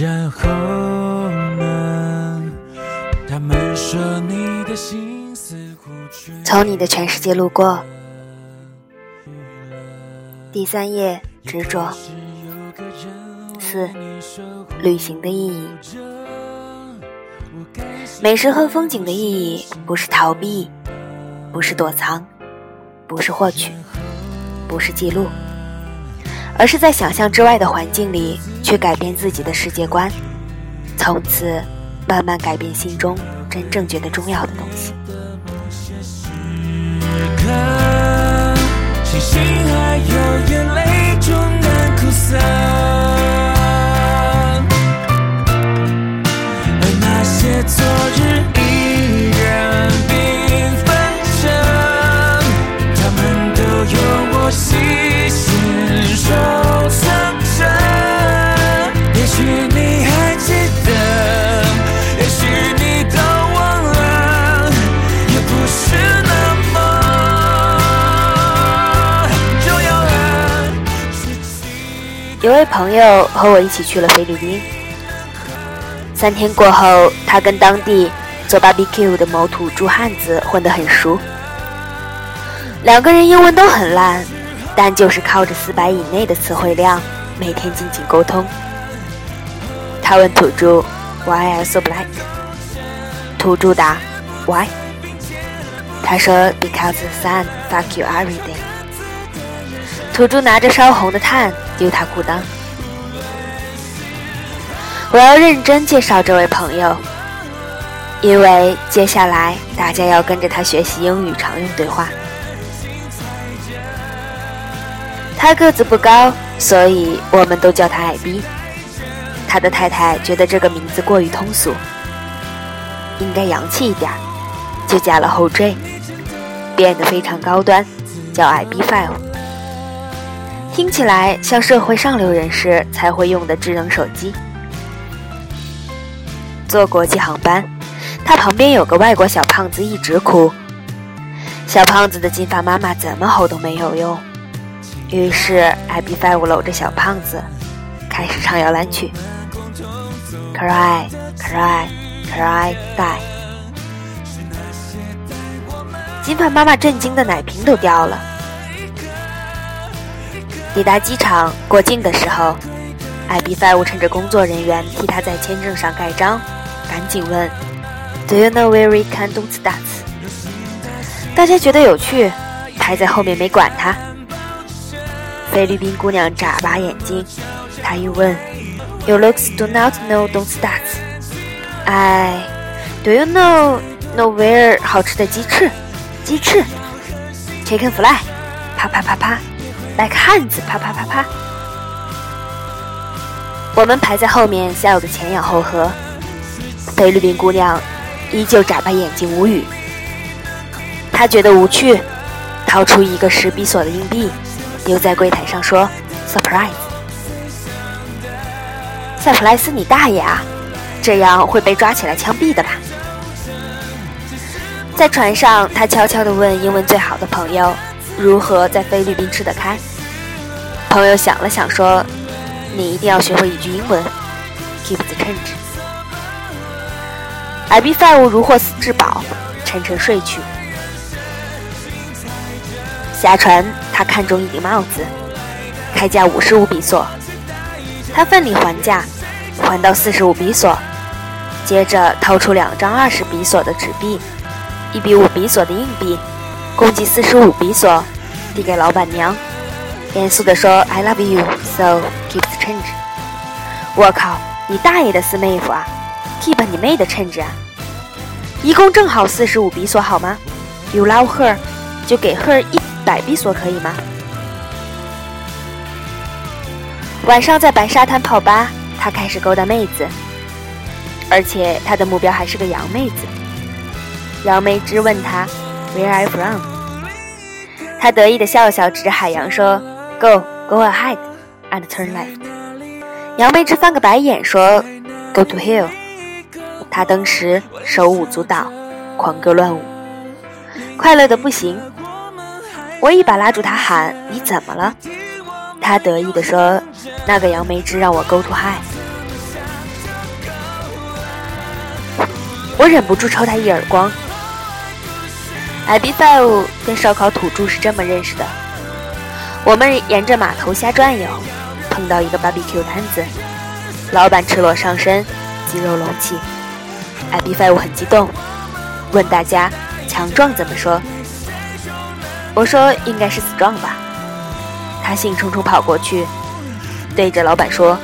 然后呢？他们说你的心似乎从你的全世界路过。第三页，执着。四，旅行的意义。美食和风景的意义，不是逃避，不是躲藏，不是获取，不是记录，而是在想象之外的环境里，去改变自己的世界观，从此慢慢改变心中真正觉得重要的东西。位朋友和我一起去了菲律宾。三天过后，他跟当地做 BBQ 的某土著汉子混得很熟。两个人英文都很烂，但就是靠着四百以内的词汇量，每天进行沟通。他问土著 “Why are you so black？” 土著答 “Why？” 他说 “Because the sun fuck you everyday。”土著拿着烧红的炭丢他裤裆。我要认真介绍这位朋友，因为接下来大家要跟着他学习英语常用对话。他个子不高，所以我们都叫他矮逼。他的太太觉得这个名字过于通俗，应该洋气一点，就加了后缀，变得非常高端，叫矮逼 Five。听起来像社会上流人士才会用的智能手机。坐国际航班，他旁边有个外国小胖子一直哭。小胖子的金发妈妈怎么吼都没有用，于是艾比 five 搂着小胖子，开始唱摇篮曲，cry cry cry die。金发妈妈震惊的奶瓶都掉了。抵达机场过境的时候，，Ib5 趁着工作人员替他在签证上盖章。赶紧问，Do you know where we can do that？大家觉得有趣，排在后面没管他。菲律宾姑娘眨巴眼睛，她又问，You looks do not know don't start。哎，Do you know know where 好吃的鸡翅？鸡翅，Chicken fly，啪啪啪啪，like 汉子，啪啪啪啪。我们排在后面，笑得前仰后合。菲律宾姑娘依旧眨巴眼睛，无语。她觉得无趣，掏出一个十比索的硬币，丢在柜台上说：“surprise。”塞普莱斯，你大爷啊！这样会被抓起来枪毙的吧？在船上，他悄悄地问英文最好的朋友：“如何在菲律宾吃得开？”朋友想了想说：“你一定要学会一句英文，keep the change。” IB Five 如获至宝，沉沉睡去。下船，他看中一顶帽子，开价五十五比索。他奋力还价，还到四十五比索。接着掏出两张二十比索的纸币，一比五比索的硬币，共计四十五比索，递给老板娘，严肃地说：“I love you, so keep the change。”我靠，你大爷的四妹夫啊！keep 你妹的 change 啊！一共正好四十五比索，好吗？You love her，就给 her 一百比索，可以吗？晚上在白沙滩泡吧，他开始勾搭妹子，而且他的目标还是个洋妹子。杨梅枝问他 Where I from？他得意的笑笑，指着海洋说：“Go, go ahead and turn left。”杨梅直翻个白眼说：“Go to hell。”他当时手舞足蹈，狂歌乱舞，快乐的不行。我一把拉住他喊：“你怎么了？”他得意的说：“那个杨梅枝让我 go to high。”我忍不住抽他一耳光，IB Five 跟烧烤土著是这么认识的。我们沿着码头瞎转悠，碰到一个 BBQ 摊子，老板赤裸上身，肌肉隆起。IB Five 很激动，问大家强壮怎么说？我说应该是 strong 吧。他兴冲冲跑过去，对着老板说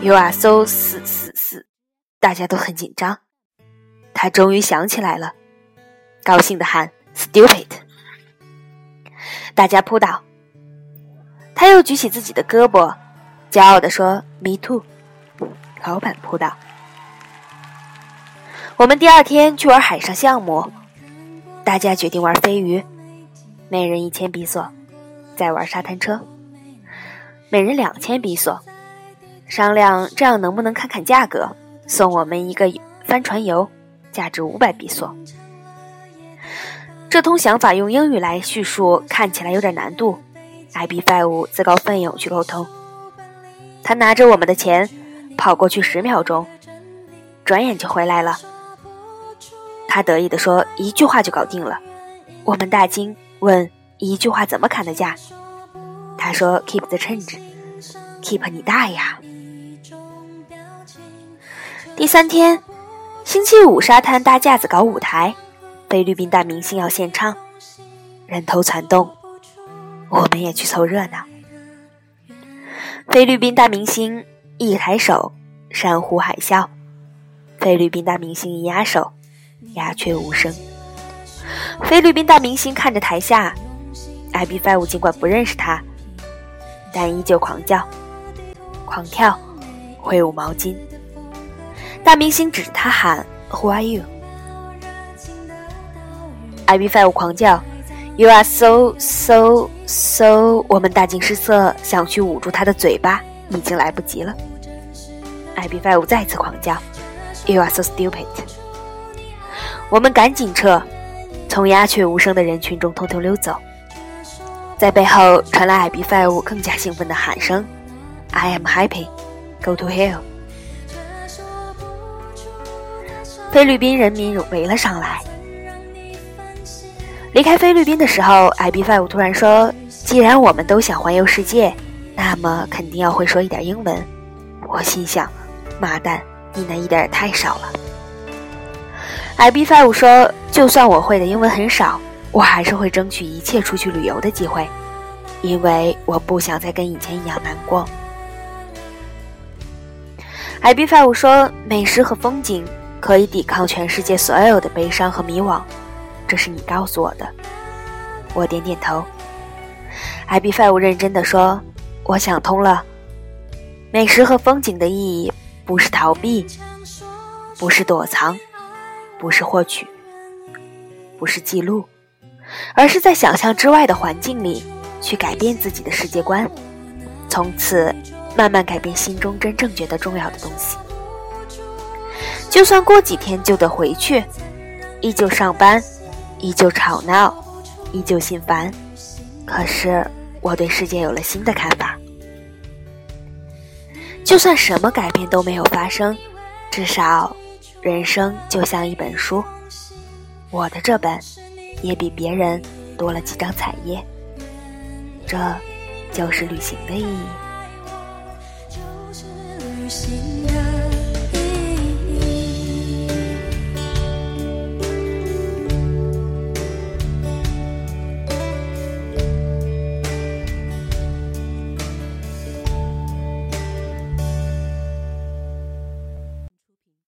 ：“You are so 死死死！”大家都很紧张。他终于想起来了，高兴的喊：“Stupid！” 大家扑倒。他又举起自己的胳膊，骄傲地说：“Me too！” 老板扑倒。我们第二天去玩海上项目，大家决定玩飞鱼，每人一千比索；再玩沙滩车，每人两千比索。商量这样能不能看看价格，送我们一个帆船游。价值五百比索。这通想法用英语来叙述看起来有点难度。IB Five 自告奋勇去沟通。他拿着我们的钱跑过去十秒钟，转眼就回来了。他得意地说：“一句话就搞定了。”我们大惊，问：“一句话怎么砍的价？”他说：“Keep the change。”Keep 你大呀！第三天。星期五，沙滩搭架子搞舞台，菲律宾大明星要献唱，人头攒动，我们也去凑热闹。菲律宾大明星一抬手，山呼海啸；菲律宾大明星一压手，鸦雀无声。菲律宾大明星看着台下，IB Five 尽管不认识他，但依旧狂叫、狂跳、挥舞毛巾。大明星指着他喊：“Who are you？” IB Five 狂叫：“You are so so so！” 我们大惊失色，想去捂住他的嘴巴，已经来不及了。IB Five 再次狂叫：“You are so stupid！” 我们赶紧撤，从鸦雀无声的人群中偷偷溜走。在背后传来 IB Five 更加兴奋的喊声：“I am happy! Go to hell!” 菲律宾人民围了上来。离开菲律宾的时候，IB Five 突然说：“既然我们都想环游世界，那么肯定要会说一点英文。”我心想：“妈蛋，你那一点也太少了。”IB Five 说：“就算我会的英文很少，我还是会争取一切出去旅游的机会，因为我不想再跟以前一样难过。”IB Five 说：“美食和风景。”可以抵抗全世界所有的悲伤和迷惘，这是你告诉我的。我点点头。IB Five 认真的说：“我想通了，美食和风景的意义不是逃避，不是躲藏，不是获取，不是记录，而是在想象之外的环境里去改变自己的世界观，从此慢慢改变心中真正觉得重要的东西。”就算过几天就得回去，依旧上班，依旧吵闹依旧心烦。可是我对世界有了新的看法。就算什么改变都没有发生至少人生就像一本书我的这本也比别人多了几张彩页。这就是旅行的意义。就是旅行的